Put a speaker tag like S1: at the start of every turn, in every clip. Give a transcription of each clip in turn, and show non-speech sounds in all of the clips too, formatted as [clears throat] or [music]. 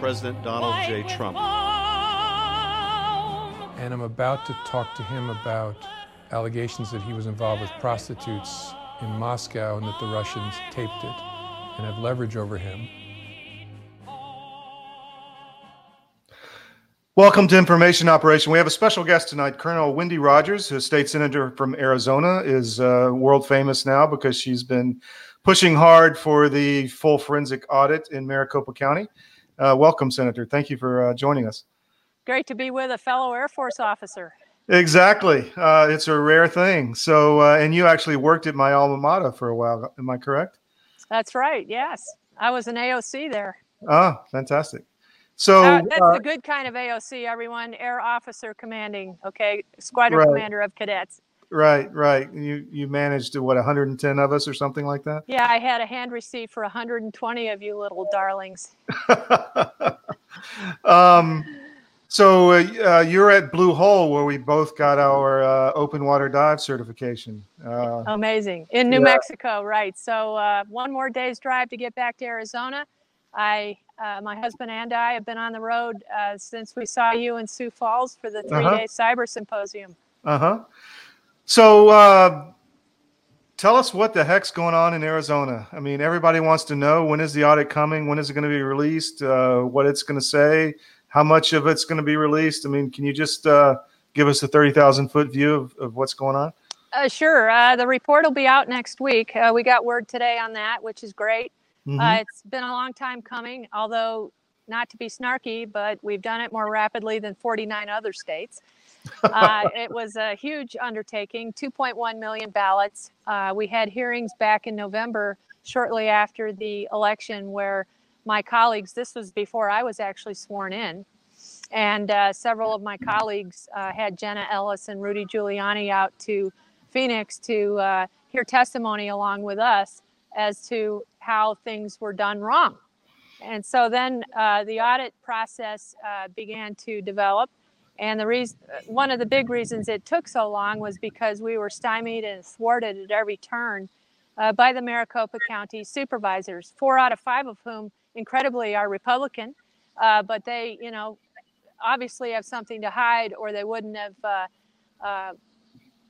S1: President Donald J. Trump.
S2: And I'm about to talk to him about allegations that he was involved with prostitutes in Moscow and that the Russians taped it and have leverage over him.
S3: Welcome to Information Operation. We have a special guest tonight, Colonel Wendy Rogers, who is state senator from Arizona, is uh, world famous now because she's been pushing hard for the full forensic audit in Maricopa County. Uh, welcome, Senator. Thank you for uh, joining us.
S4: Great to be with a fellow Air Force officer.
S3: Exactly. Uh, it's a rare thing. So, uh, and you actually worked at my alma mater for a while. Am I correct?
S4: That's right. Yes. I was an AOC there.
S3: Ah, fantastic. So
S4: Uh, that's
S3: uh,
S4: the good kind of AOC, everyone. Air Officer Commanding, okay? Squadron
S3: Right.
S4: Commander of Cadets.
S3: Right, right. You you managed to what 110 of us or something like that.
S4: Yeah, I had a hand receipt for 120 of you little darlings. [laughs]
S3: um, so uh, uh, you're at Blue Hole where we both got our uh, open water dive certification. Uh,
S4: Amazing. In New
S3: Yeah.
S4: Mexico, right. So uh, one more day's drive to get back to Arizona. I, uh, my husband and I have been on the road uh, since we saw you in Sioux Falls for the
S3: Uh-huh.
S4: three-day cyber symposium.
S3: Uh huh. So uh, tell us what the heck's going on in Arizona. I mean, everybody wants to know when is the audit coming? When is it going to be released? Uh, what it's going to say? How much of it's going to be released? I mean, can you just uh, give us a 30,000 foot view of, of what's going on?
S4: Uh, sure. Uh, the report will be out next week. Uh, we got word today on that, which is great.
S3: Mhm.
S4: Uh, it's been a long time coming, although not to be snarky, but we've done it more rapidly than 49 other states. Uh, [laughs] it was a huge undertaking 2.1 million ballots. Uh, we had hearings back in November, shortly after the election, where my colleagues, this was before I was actually sworn in, and uh, several of my colleagues uh, had Jenna Ellis and Rudy Giuliani out to Phoenix to uh, hear testimony along with us as to how things were done wrong. And so then uh, the audit process uh, began to develop. And the reason, one of the big reasons it took so long was because we were stymied and thwarted at every turn uh, by the Maricopa County supervisors, four out of five of whom, incredibly, are Republican. Uh, but they, you know, obviously have something to hide, or they wouldn't have, uh, uh,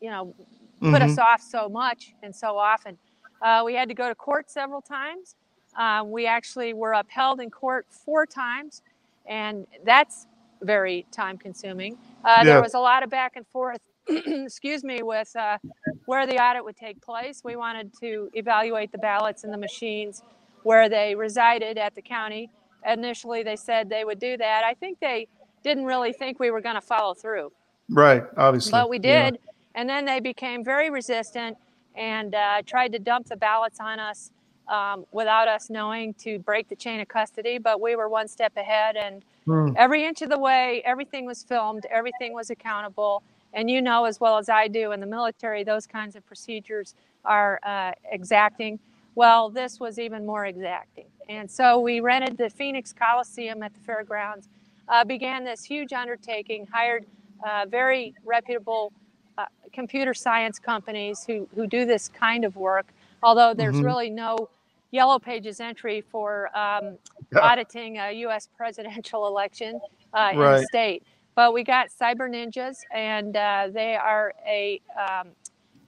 S4: you know, put us off so much and so often. Uh, we had to go to court several times. Uh, we actually were upheld in court four times, and that's very time consuming. Uh,
S3: Yeah.
S4: There was a lot of back and forth, [clears throat] excuse me, with uh, where the audit would take place. We wanted to evaluate the ballots and the machines where they resided at the county. Initially, they said they would do that. I think they didn't really think we were going to follow through
S3: Right, obviously.
S4: but we
S3: Yeah.
S4: did. And then they became very resistant and uh, tried to dump the ballots on us um, without us knowing to break the chain of custody. But we were one step ahead, and
S3: Hmm.
S4: every inch of the way, everything was filmed, everything was accountable. And you know as well as I do in the military, those kinds of procedures are uh, exacting. Well, this was even more exacting. And so we rented the Phoenix Coliseum at the fairgrounds, uh, began this huge undertaking, hired uh, very reputable uh, computer science companies who, who do this kind of work, although there's
S3: Mhm.
S4: really no yellow pages entry for um,
S3: Yeah.
S4: auditing a U.S. presidential [laughs] election uh, in the state. But we got Cyber Ninjas, and uh, they are a um,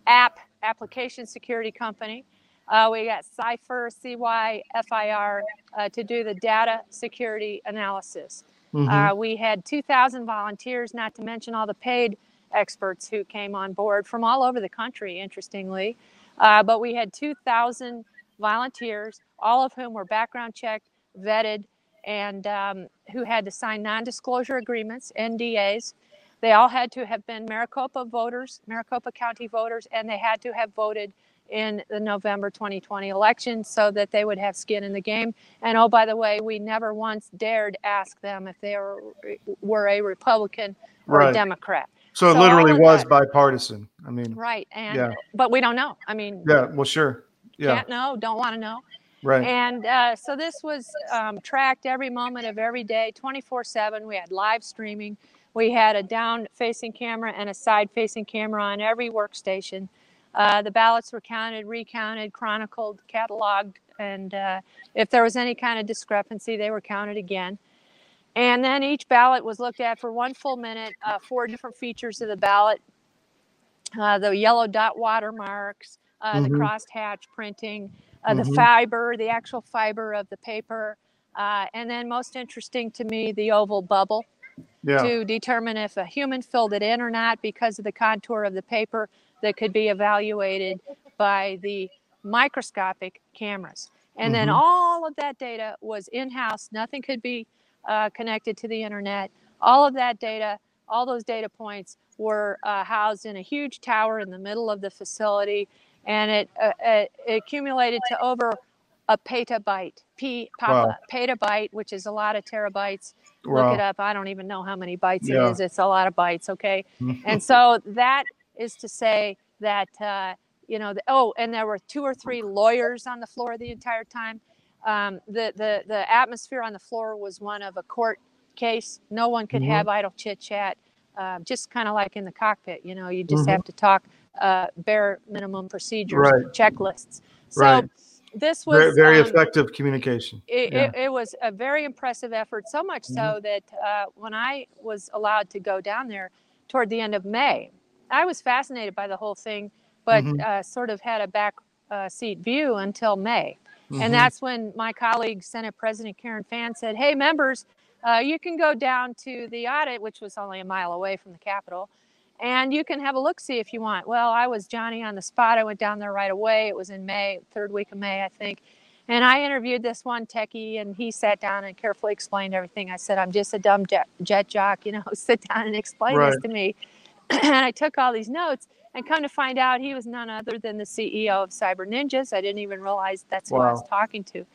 S4: app application security company. Uh, we got Cypher, CYFIR, uh, to do the data security analysis.
S3: Mhm.
S4: Uh, we had 2,000 volunteers, not to mention all the paid experts who came on board from all over the country, interestingly. Uh, but we had 2,000 volunteers, all of whom were background checked, vetted, and um, who had to sign non disclosure agreements, NDAs. They all had to have been Maricopa voters, Maricopa County voters, and they had to have voted in the November 2020 election so that they would have skin in the game. And oh, by the way, we never once dared ask them if they were, were a Republican or
S3: Right.
S4: a Democrat.
S3: So it
S4: So
S3: literally was
S4: that-
S3: bipartisan. I mean,
S4: Right. And
S3: Yeah.
S4: but we don't know. I mean,
S3: yeah, well, sure. Yeah,
S4: can't know, don't want to know.
S3: right.
S4: And uh, so this was um, tracked every moment of every day, 24 7. We had live streaming. We had a down facing camera and a side facing camera on every workstation. Uh, the ballots were counted, recounted, chronicled, cataloged, and uh, if there was any kind of discrepancy, they were counted again. And then each ballot was looked at for one full minute, uh, four different features of the ballot uh, the yellow dot watermarks, uh, the
S3: Mhm.
S4: crossed hatch printing, uh, the
S3: Mhm.
S4: fiber, the actual fiber of the paper, uh, and then most interesting to me, the oval bubble
S3: Yeah,
S4: to determine if a human filled it in or not because of the contour of the paper that could be evaluated by the microscopic cameras. And then
S3: Mhm.
S4: all of that data was in house, nothing could be uh, connected to the internet. All of that data, all those data points were uh, housed in a huge tower in the middle of the facility, and it, uh, it accumulated to over a petabyte, p papa, petabyte, which is a lot of terabytes. Look it up. I don't even know how many bytes
S3: Yeah.
S4: it is. It's a lot of bytes. Okay, [laughs] and so that is to say that uh, you know. The, oh, and there were two or three lawyers on the floor the entire time. Um, the the the atmosphere on the floor was one of a court case. No one could
S3: Mhm.
S4: have idle chit chat. Uh, just kind of like in the cockpit, you know, you just
S3: Mhm.
S4: have to talk uh, bare minimum procedures,
S3: Right.
S4: checklists. So
S3: Right.
S4: this was
S3: Very, very
S4: um,
S3: effective communication.
S4: it,
S3: Yeah.
S4: it, it was a very impressive effort, so much so that uh, when I was allowed to go down there toward the end of May, I was fascinated by the whole thing, but
S3: Mhm.
S4: uh, sort of had a back uh, seat view until May.
S3: Mhm.
S4: And that's when my colleague, Senate President Karen Fann, said, Hey, members, uh, you can go down to the audit, which was only a mile away from the Capitol, and you can have a look see if you want. Well, I was Johnny on the spot. I went down there right away. It was in May, third week of May, I think. And I interviewed this one techie, and he sat down and carefully explained everything. I said, I'm just a dumb jet, jet jock, you know, [laughs] sit down and explain this to me. [clears throat] and I took all these notes, and come to find out, he was none other than the CEO of Cyber Ninjas. I didn't even realize that's who I was talking to.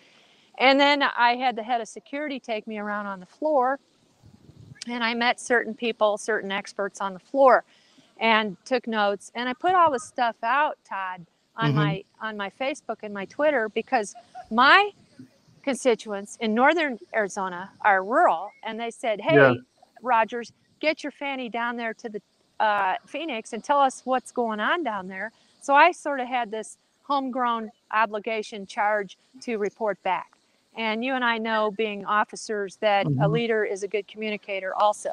S4: And then I had the head of security take me around on the floor, and I met certain people, certain experts on the floor, and took notes. And I put all this stuff out, Todd, on
S3: Mhm.
S4: my on my Facebook and my Twitter because my constituents in northern Arizona are rural, and they said, "Hey,
S3: Yeah.
S4: Rogers, get your fanny down there to the uh, Phoenix and tell us what's going on down there." So I sort of had this homegrown obligation charge to report back. And you and I know, being officers, that a
S3: Mhm.
S4: leader is a good communicator also.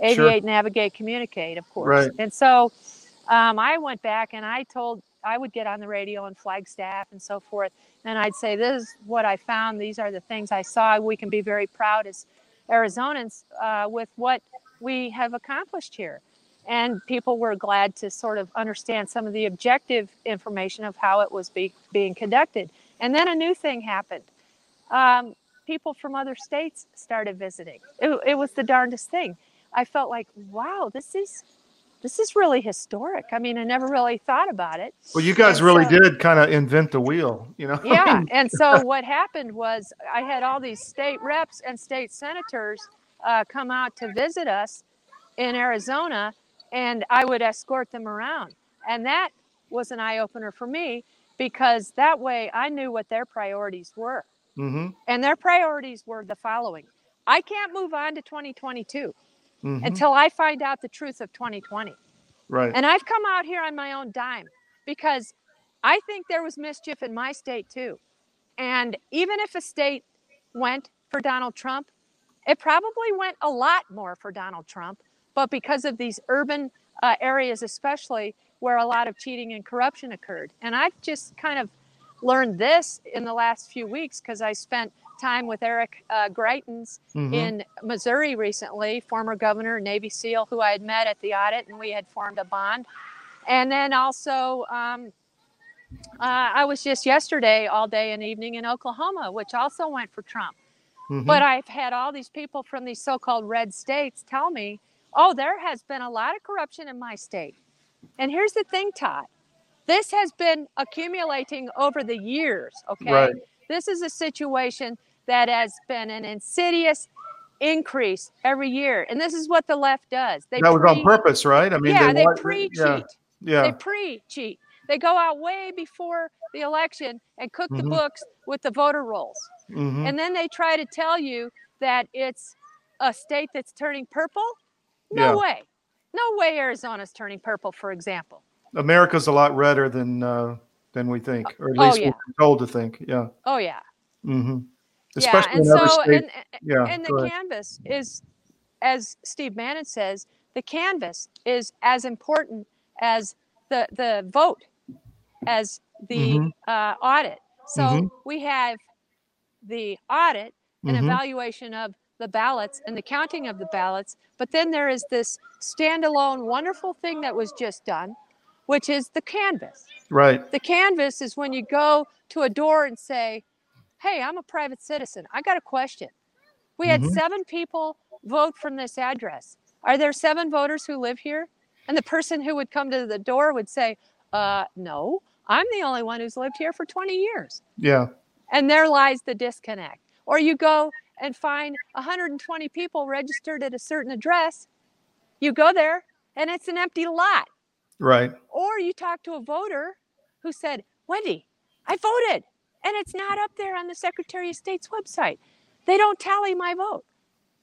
S3: Sure.
S4: Aviate, navigate, communicate, of course.
S3: Right.
S4: And so um, I went back and I told, I would get on the radio and Flagstaff and so forth. And I'd say, This is what I found. These are the things I saw. We can be very proud as Arizonans uh, with what we have accomplished here. And people were glad to sort of understand some of the objective information of how it was be, being conducted. And then a new thing happened. Um, people from other states started visiting. It, it was the darndest thing. I felt like, wow, this is this is really historic. I mean, I never really thought about it.
S3: Well, you guys
S4: And
S3: really
S4: so-
S3: did kind of invent the wheel, you know?
S4: Yeah. [laughs] and so what happened was I had all these state reps and state senators uh, come out to visit us in Arizona, and I would escort them around. And that was an eye opener for me because that way I knew what their priorities were.
S3: Hmm
S4: And their priorities were the following I can't move on to 2022
S3: hmm
S4: until I find out the truth of 2020.
S3: Right.
S4: And I've come out here on my own dime because I think there was mischief in my state too. And even if a state went for Donald Trump, it probably went a lot more for Donald Trump. But because of these urban uh, areas, especially where a lot of cheating and corruption occurred. And I've just kind of learned this in the last few weeks because I spent time with Eric uh, Greitens
S3: Mhm.
S4: in Missouri recently, former governor, Navy SEAL, who I had met at the audit, and we had formed a bond. And then also, um, uh, I was just yesterday all day and evening in Oklahoma, which also went for Trump.
S3: Mhm.
S4: But I've had all these people from these so called red states tell me, Oh, there has been a lot of corruption in my state. And here's the thing, Todd. This has been accumulating over the years, okay?
S3: Right.
S4: This is a situation that has been an insidious increase every year. And this is what the left does. They
S3: that was on purpose, right? I mean,
S4: yeah, they
S3: want-
S4: pre-cheat.
S3: Yeah, yeah.
S4: They pre-cheat. They go out way before the election and cook the
S3: Mhm.
S4: books with the voter rolls.
S3: mhm.
S4: And then they try to tell you that it's a state that's turning purple. No
S3: Yeah.
S4: way. No way Arizona's turning purple, for example.
S3: America's a lot redder than uh, than we think, or at
S4: Oh,
S3: least
S4: yeah.
S3: we're told to think. Yeah.
S4: Oh yeah.
S3: Mm-hmm.
S4: yeah.
S3: Especially
S4: And
S3: in
S4: so and,
S3: yeah.
S4: and the
S3: ahead.
S4: canvas is as Steve Bannon says, the canvas is as important as the the vote, as the
S3: Mhm.
S4: uh, audit. So
S3: Mhm.
S4: we have the audit and
S3: Mhm.
S4: evaluation of the ballots and the counting of the ballots, but then there is this standalone wonderful thing that was just done, which is the canvas.
S3: Right.
S4: The canvas is when you go to a door and say, Hey, I'm a private citizen. I got a question. We had
S3: Mhm.
S4: seven people vote from this address. Are there seven voters who live here? And the person who would come to the door would say, uh, No, I'm the only one who's lived here for 20 years.
S3: Yeah.
S4: And there lies the disconnect. Or you go and find 120 people registered at a certain address. You go there and it's an empty lot.
S3: Right.
S4: Or you talk to a voter who said, Wendy, I voted, and it's not up there on the Secretary of State's website. They don't tally my vote.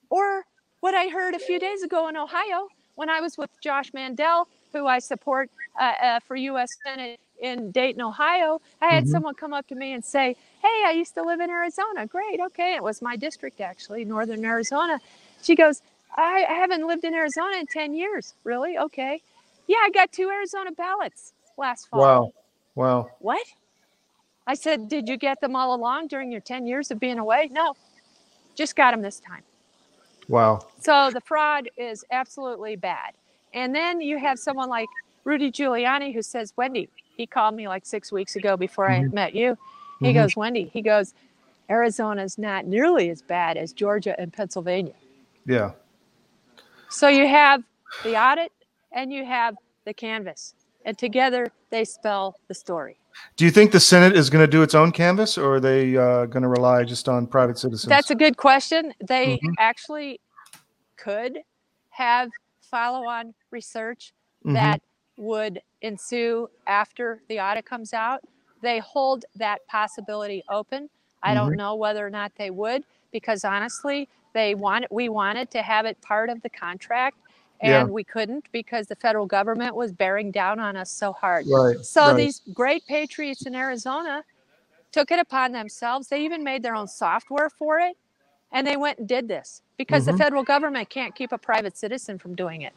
S4: Or what I heard a few days ago in Ohio when I was with Josh Mandel, who I support uh, uh, for U.S. Senate in Dayton, Ohio, I had
S3: Mhm.
S4: someone come up to me and say, Hey, I used to live in Arizona. Great. Okay. It was my district, actually, Northern Arizona. She goes, I I haven't lived in Arizona in 10 years. Really? Okay. Yeah, I got two Arizona ballots last fall.
S3: Wow. Wow.
S4: What? I said, Did you get them all along during your 10 years of being away? No, just got them this time.
S3: Wow.
S4: So the fraud is absolutely bad. And then you have someone like Rudy Giuliani who says, Wendy, he called me like six weeks ago before I
S3: Mhm.
S4: met you. He
S3: Mhm.
S4: goes, Wendy, he goes, Arizona's not nearly as bad as Georgia and Pennsylvania.
S3: Yeah.
S4: So you have the audit and you have the canvas, and together they spell the story.
S3: Do you think the Senate is going to do its own canvas, or are they uh, going to rely just on private citizens?
S4: That's a good question. They
S3: Mhm.
S4: actually could have follow on research
S3: Mhm.
S4: that would ensue after the audit comes out. They hold that possibility open. I
S3: Mhm.
S4: don't know whether or not they would because honestly, they want we wanted to have it part of the contract
S3: Yeah.
S4: and we couldn't because the federal government was bearing down on us so hard.
S3: Right.
S4: So
S3: right.
S4: these great patriots in Arizona took it upon themselves. They even made their own software for it, and they went and did this because
S3: Mhm.
S4: the federal government can't keep a private citizen from doing it.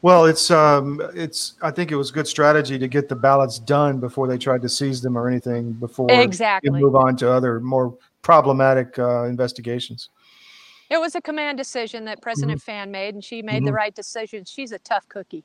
S3: Well, it's um, it's. I think it was good strategy to get the ballots done before they tried to seize them or anything before
S4: Exactly.
S3: move on to other more problematic uh, investigations.
S4: It was a command decision that President
S3: Mm-hmm.
S4: Fann made, and she made the
S3: Mhm.
S4: right decision. She's a tough cookie.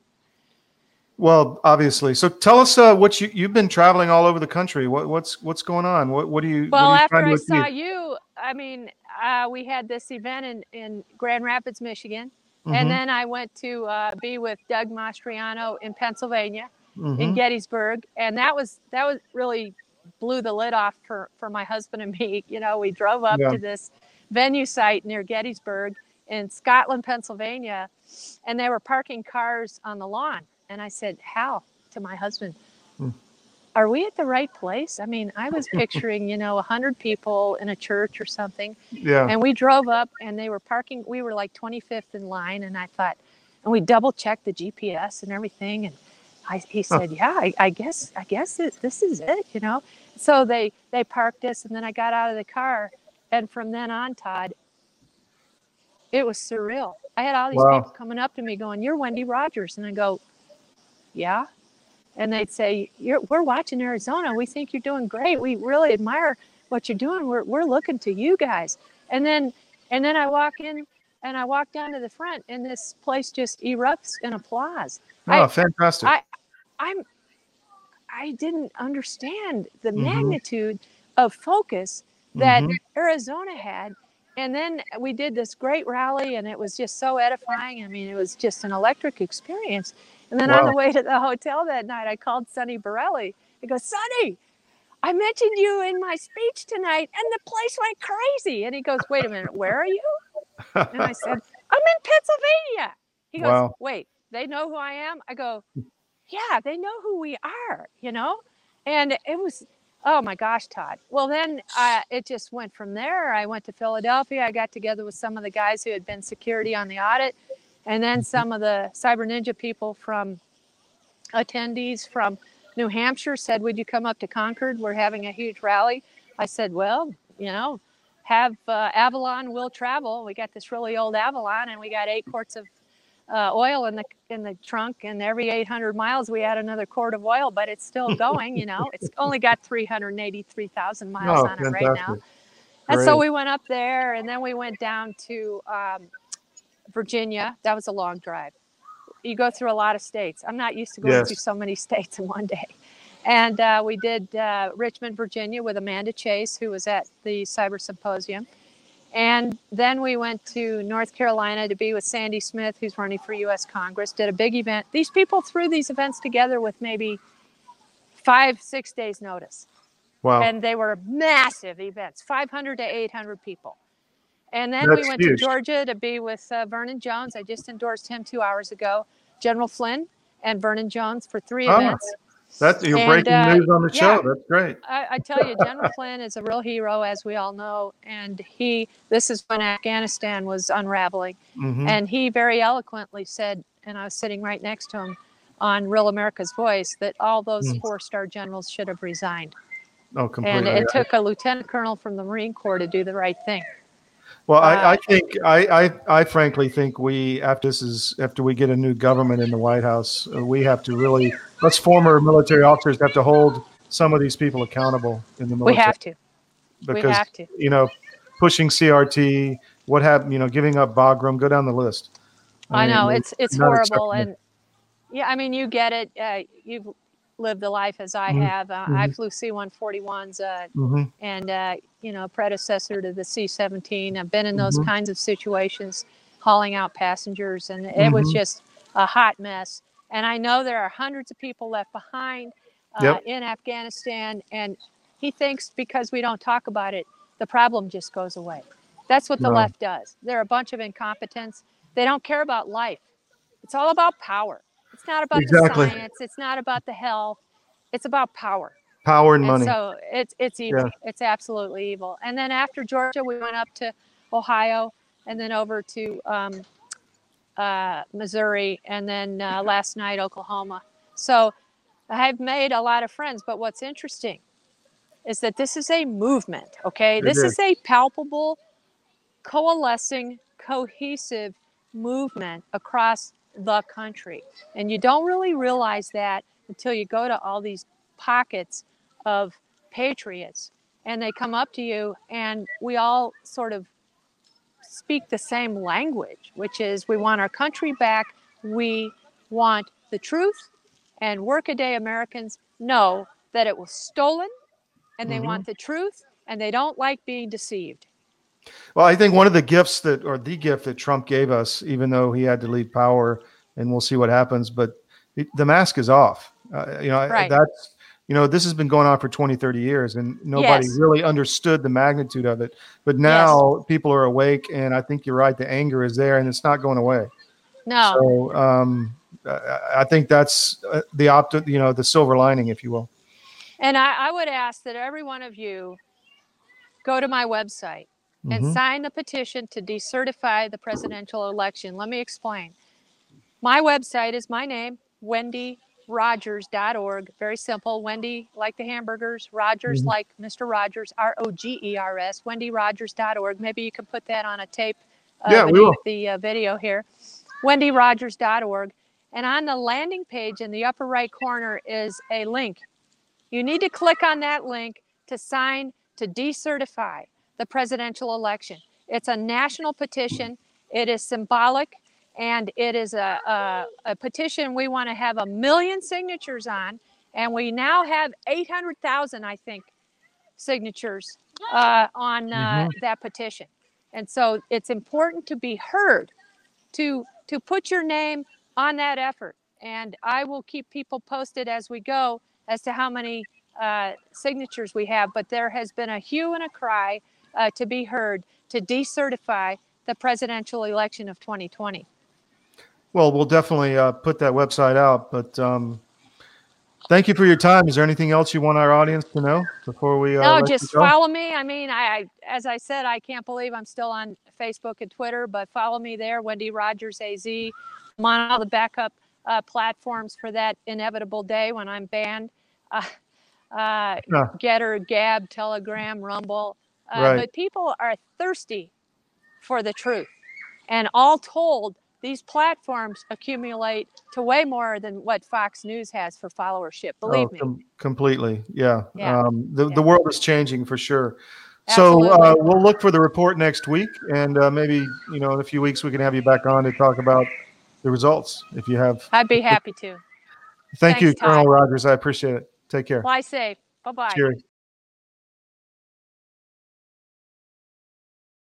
S3: Well, obviously. So tell us uh, what you you've been traveling all over the country. What what's what's going on? What what do you?
S4: Well,
S3: you
S4: after I saw you, I mean, uh, we had this event in, in Grand Rapids, Michigan.
S3: Mhm,
S4: And then I went to uh, be with Doug Mastriano in Pennsylvania. in
S3: mhm.
S4: Gettysburg, and that was that was really blew the lid off for for my husband and me. [laughs] You know, we drove up
S3: Yeah.
S4: to this venue site near Gettysburg in Scotland, Pennsylvania, and they were parking cars on the lawn. And I said, "Hal," to my husband,
S3: Hmm.
S4: "Are we at the right place?" I mean, I was [laughs] picturing, you know, a hundred people in a church or something.
S3: Yeah.
S4: And we drove up and they were parking, we were like 25th in line. And I thought, and we double checked the GPS and everything. And I, he said, yeah, I, I guess, I guess it, this is it, you know? So they, they parked us and then I got out of the car. And from then on, Todd, it was surreal. I had all these
S3: Wow.
S4: people coming up to me going, you're Wendy Rogers. And I go, yeah. And they'd say, you're, we're watching Arizona. We think you're doing great. We really admire what you're doing. We're, we're looking to you guys. And then, and then I walk in and I walk down to the front and this place just erupts in applause.
S3: Oh,
S4: I-
S3: fantastic.
S4: I- I'm, I didn't understand the
S3: Mhm.
S4: magnitude of focus that
S3: Mhm.
S4: Arizona had and then we did this great rally, and it was just so edifying. I mean, it was just an electric experience. And then on the way to the hotel that night, I called Sonny Borelli. I go, Sonny, I mentioned you in my speech tonight, and the place went crazy. And he goes, Wait a minute, where are you? And I said, [laughs] I'm in Pennsylvania. He goes,
S3: Wow.
S4: Wait, they know who I am? I go, Yeah, they know who we are, you know? And it was, oh my gosh, Todd. Well, then uh, it just went from there. I went to Philadelphia. I got together with some of the guys who had been security on the audit, and then some of the Cyber Ninja people from attendees from New Hampshire said, Would you come up to Concord? We're having a huge rally. I said, Well, you know, have uh, Avalon will travel. We got this really old Avalon, and we got eight quarts of uh, oil in the in the trunk, and every 800 miles we add another quart of oil, but it's still [laughs] going. You know, it's only got 383,000 miles
S3: Oh,
S4: on it right now.
S3: fantastic.
S4: And so we went up there, and then we went down to um, Virginia. That was a long drive. You go through a lot of states. I'm not used to going
S3: Yes.
S4: through so many [laughs] states in one day. And uh, we did uh, Richmond, Virginia with Amanda Chase, who was at the Cyber Symposium. And then we went to North Carolina to be with Sandy Smith, who's running for U.S. Congress, did a big event. These people threw these events together with maybe five, six days' notice
S3: Wow.
S4: and they were massive events 500 to 800 people and then we went
S3: huge.
S4: to georgia to be with uh, vernon jones i just endorsed him two hours ago general flynn and vernon jones for three
S3: Ah,
S4: events
S3: That's you're
S4: and,
S3: breaking
S4: uh,
S3: news on the
S4: yeah.
S3: show. That's great.
S4: I, I tell you general flynn is a real hero as we all know and he this is when afghanistan was unraveling
S3: Mhm.
S4: and he very eloquently said and i was sitting right next to him on real america's voice that all those
S3: Mm.
S4: four star generals should have resigned
S3: oh, completely.
S4: and it took a lieutenant colonel from the Marine Corps to do the right thing.
S3: Well, I, I
S4: Uh,
S3: think I, I I frankly think we after this is after we get a new government in the White House, uh, we have to really us former military officers have to hold some of these people accountable in the military.
S4: We have to.
S3: because
S4: we have to.
S3: you know pushing CRT, what happened, you know, giving up Bagram, go down the list.
S4: I
S3: mean,
S4: know it's it's horrible, and yeah, I mean you get it. Uh, you've lived the life as I
S3: Mhm,
S4: have. Uh, I
S3: mhm.
S4: flew C-141s, uh,
S3: Mhm.
S4: and uh, you know, predecessor to the C-17. I've been in those
S3: Mhm.
S4: kinds of situations, hauling out passengers, and it was
S3: Mhm.
S4: just a hot mess. And I know there are hundreds of people left behind uh,
S3: Yep.
S4: in Afghanistan, and he thinks because we don't talk about it, the problem just goes away. That's what the
S3: No.
S4: left does. They're a bunch of incompetents. They don't care about life. It's all about power. It's not about
S3: Exactly.
S4: the science. It's not about the health. It's about power.
S3: Power and
S4: And
S3: money.
S4: so it's it's evil.
S3: Yeah.
S4: It's absolutely evil. And then after Georgia, we went up to Ohio, and then over to um, uh, Missouri, and then uh, last night Oklahoma. So I've made a lot of friends. But what's interesting is that this is a movement. Okay,
S3: It
S4: this
S3: is.
S4: is a palpable, coalescing, cohesive movement across the country, and you don't really realize that until you go to all these pockets of patriots and they come up to you and we all sort of speak the same language which is we want our country back. We want the truth and workaday americans know that it was stolen and they
S3: Mhm.
S4: want the truth and they don't like being deceived
S3: Well, I think one of the gifts that, or the gift that Trump gave us, even though he had to leave power, and we'll see what happens, but it, the mask is off. Uh, you know,
S4: Right.
S3: that's, you know, this has been going on for 20, 30 years, and nobody
S4: Yes.
S3: really understood the magnitude of it. But now people are awake, and I think you're right. The anger is there, and it's not going away.
S4: no
S3: So um, I, I think that's uh, the opt, you know, the silver lining, if you will.
S4: And I, I would ask that every one of you go to my website and
S3: Mhm.
S4: sign the petition to decertify the presidential election. Let me explain. My website is my name, wendyrogers.org. Very simple. Wendy, like the hamburgers, Rogers,
S3: Mhm.
S4: like Mr. Rogers, R O G E R S, wendyrogers.org. Maybe you can put that on a tape uh,
S3: Yeah, we
S4: beneath
S3: will.
S4: the uh, video here. wendyrogers.org. And on the landing page in the upper right corner is a link. You need to click on that link to sign to decertify the presidential election. It's a national petition. It is symbolic, and it is a, a, a petition we want to have a million signatures on, and we now have 800,000, I think, signatures uh, on uh, that petition. And so it's important to be heard, to to put your name on that effort. And I will keep people posted as we go as to how many uh, signatures we have. But there has been a hue and a cry uh, to be heard to decertify the presidential election of 2020.
S3: Well, we'll definitely uh, put that website out. But um, thank you for your time. Is there anything else you want our audience to know before we? Uh,
S4: no, just follow me. I mean, I, as I said, I can't believe I'm still on Facebook and Twitter, but follow me there, Wendy Rogers AZ. I'm on all the backup uh, platforms for that inevitable day when I'm banned. [laughs] Uh, uh,
S3: Yeah.
S4: Gettr, Gab, Telegram, Rumble. Uh,
S3: Right.
S4: But people are thirsty for the truth, and all told, these platforms accumulate to way more than what Fox News has for followership. Believe
S3: Oh,
S4: me.
S3: completely. Yeah.
S4: Yeah.
S3: Um, the,
S4: Yeah.
S3: the world is changing for sure. So uh, we'll look for the report next week, and uh, maybe you know in a few weeks we can have you back on to talk about the results if you have.
S4: I'd be happy to.
S3: Thank you,
S4: Thanks,
S3: Colonel
S4: Todd.
S3: Rogers. I appreciate it. Take care.
S4: Fly safe. Bye bye.
S3: Cheers.